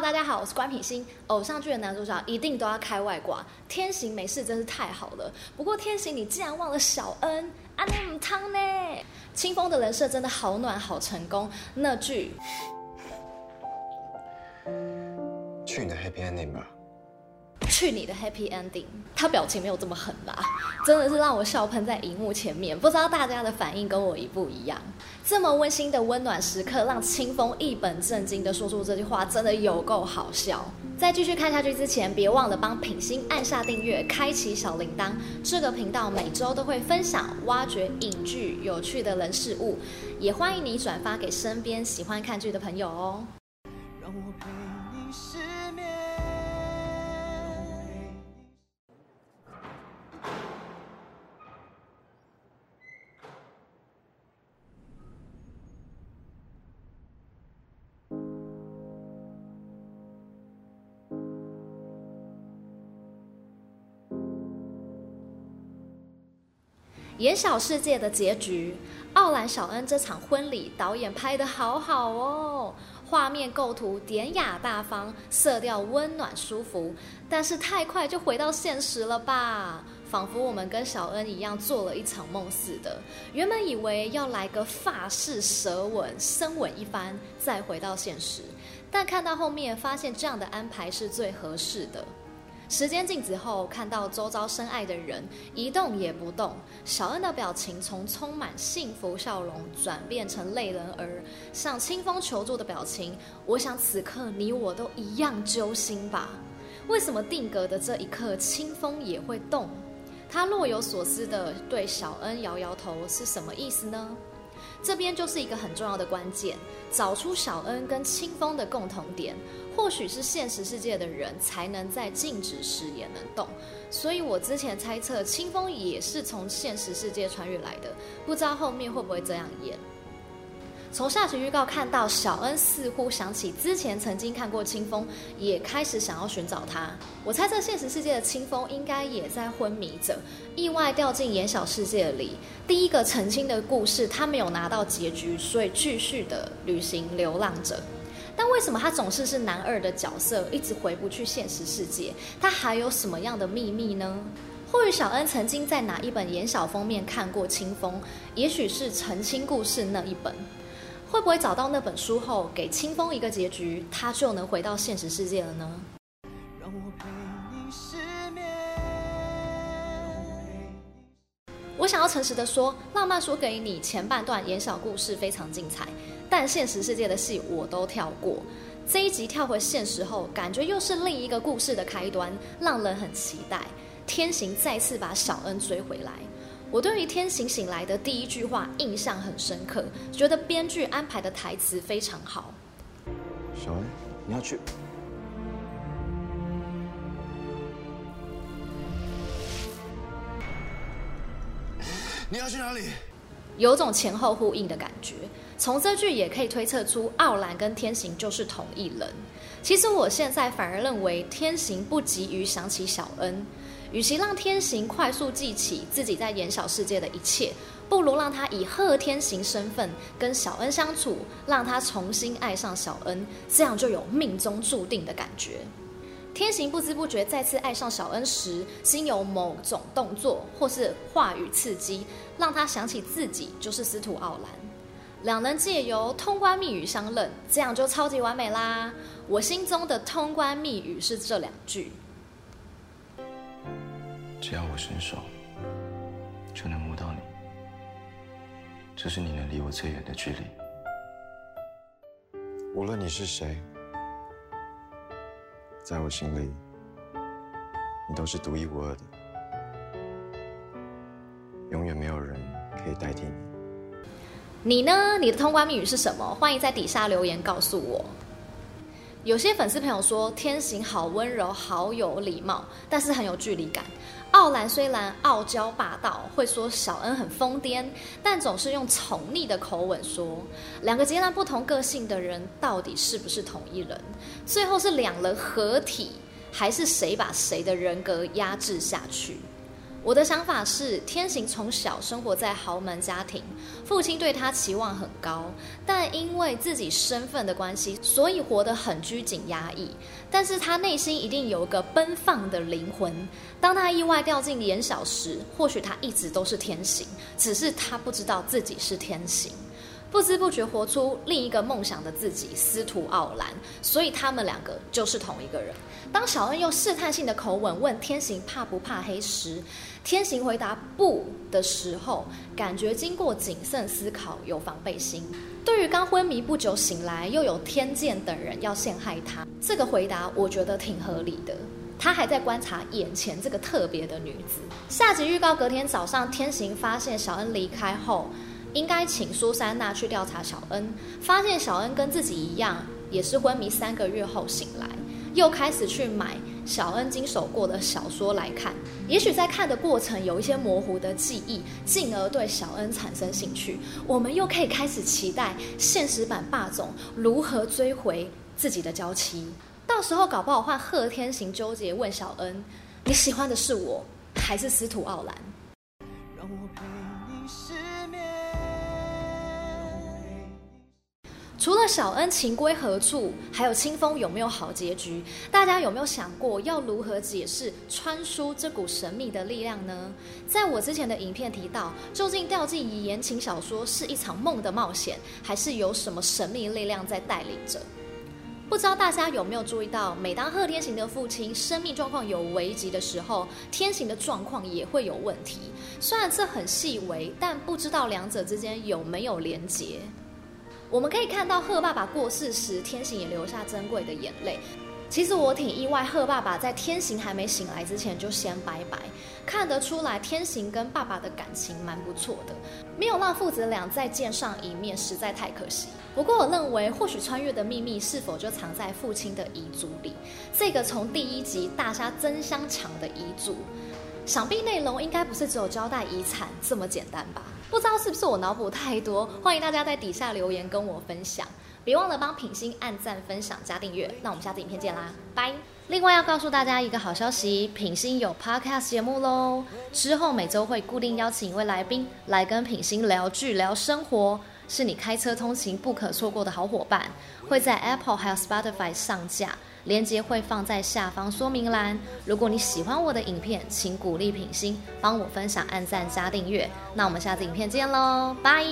大家好，我是关品欣。偶像剧的男主角一定都要开外挂，天行没事真是太好了。不过天行，你竟然忘了小恩，阿内姆汤呢？清风的人设真的好暖，好成功。那句，去你的 Happy Ending 吧。去你的 Happy Ending！他表情没有这么狠吧？真的是让我笑喷在荧幕前面。不知道大家的反应跟我一不一样？这么温馨的温暖时刻，让清风一本正经的说出这句话，真的有够好笑。在继续看下去之前，别忘了帮品心按下订阅，开启小铃铛。这个频道每周都会分享、挖掘影剧有趣的人事物，也欢迎你转发给身边喜欢看剧的朋友哦。让我陪你演小世界的结局，奥兰小恩这场婚礼，导演拍的好好哦，画面构图典雅大方，色调温暖舒服，但是太快就回到现实了吧？仿佛我们跟小恩一样做了一场梦似的。原本以为要来个法式舌吻，深吻一番，再回到现实，但看到后面发现这样的安排是最合适的。时间静止后，看到周遭深爱的人一动也不动，小恩的表情从充满幸福笑容转变成泪人儿向清风求助的表情。我想此刻你我都一样揪心吧？为什么定格的这一刻，清风也会动？他若有所思地对小恩摇摇头，是什么意思呢？这边就是一个很重要的关键，找出小恩跟清风的共同点。或许是现实世界的人才能在静止时也能动，所以我之前猜测清风也是从现实世界穿越来的，不知道后面会不会这样演。从下集预告看到小恩似乎想起之前曾经看过清风，也开始想要寻找他。我猜测现实世界的清风应该也在昏迷着，意外掉进演小世界里。第一个澄清的故事他没有拿到结局，所以继续的旅行流浪着。但为什么他总是是男二的角色，一直回不去现实世界？他还有什么样的秘密呢？或许小恩曾经在哪一本言小封面看过清风，也许是澄清故事那一本。会不会找到那本书后，给清风一个结局，他就能回到现实世界了呢？让我陪你失眠。我想要诚实的说，浪漫说给你前半段演小故事非常精彩。但现实世界的戏我都跳过，这一集跳回现实后，感觉又是另一个故事的开端，让人很期待。天行再次把小恩追回来，我对于天行醒来的第一句话印象很深刻，觉得编剧安排的台词非常好。小恩，你要去？你要去哪里？有种前后呼应的感觉。从这句也可以推测出，奥兰跟天行就是同一人。其实我现在反而认为，天行不急于想起小恩，与其让天行快速记起自己在言小世界的一切，不如让他以贺天行身份跟小恩相处，让他重新爱上小恩，这样就有命中注定的感觉。天行不知不觉再次爱上小恩时，心有某种动作或是话语刺激，让他想起自己就是司徒奥兰。两人借由通关密语相认，这样就超级完美啦！我心中的通关密语是这两句：只要我伸手，就能摸到你，这是你能离我最远的距离。无论你是谁，在我心里，你都是独一无二的，永远没有人可以代替你。你呢？你的通关密语是什么？欢迎在底下留言告诉我。有些粉丝朋友说天行好温柔，好有礼貌，但是很有距离感。奥兰虽然傲娇霸道，会说小恩很疯癫，但总是用宠溺的口吻说。两个截然不同个性的人，到底是不是同一人？最后是两人合体，还是谁把谁的人格压制下去？我的想法是，天行从小生活在豪门家庭，父亲对他期望很高，但因为自己身份的关系，所以活得很拘谨压抑。但是他内心一定有一个奔放的灵魂。当他意外掉进眼小时，或许他一直都是天行，只是他不知道自己是天行。不知不觉活出另一个梦想的自己，司徒傲兰，所以他们两个就是同一个人。当小恩用试探性的口吻问天行怕不怕黑时，天行回答不的时候，感觉经过谨慎思考，有防备心。对于刚昏迷不久醒来，又有天剑等人要陷害他，这个回答我觉得挺合理的。他还在观察眼前这个特别的女子。下集预告：隔天早上，天行发现小恩离开后。应该请苏珊娜去调查小恩，发现小恩跟自己一样，也是昏迷三个月后醒来，又开始去买小恩经手过的小说来看。也许在看的过程有一些模糊的记忆，进而对小恩产生兴趣。我们又可以开始期待现实版霸总如何追回自己的娇妻。到时候搞不好换贺天行纠结问小恩：你喜欢的是我，还是司徒傲兰？除了小恩情归何处，还有清风有没有好结局？大家有没有想过要如何解释穿书这股神秘的力量呢？在我之前的影片提到，究竟掉进言情小说是一场梦的冒险，还是有什么神秘力量在带领着？不知道大家有没有注意到，每当贺天行的父亲生命状况有危急的时候，天行的状况也会有问题。虽然这很细微，但不知道两者之间有没有连结。我们可以看到贺爸爸过世时，天行也流下珍贵的眼泪。其实我挺意外，贺爸爸在天行还没醒来之前就先拜拜，看得出来天行跟爸爸的感情蛮不错的，没有让父子俩再见上一面，实在太可惜。不过我认为，或许穿越的秘密是否就藏在父亲的遗嘱里？这个从第一集大家争相抢的遗嘱，想必内容应该不是只有交代遗产这么简单吧？不知道是不是我脑补太多，欢迎大家在底下留言跟我分享，别忘了帮品心按赞、分享、加订阅。那我们下次影片见啦，拜！另外要告诉大家一个好消息，品心有 Podcast 节目喽，之后每周会固定邀请一位来宾来跟品心聊剧、聊生活，是你开车通勤不可错过的好伙伴，会在 Apple 还有 Spotify 上架。链接会放在下方说明栏。如果你喜欢我的影片，请鼓励品心，帮我分享、按赞、加订阅。那我们下次影片见喽，拜！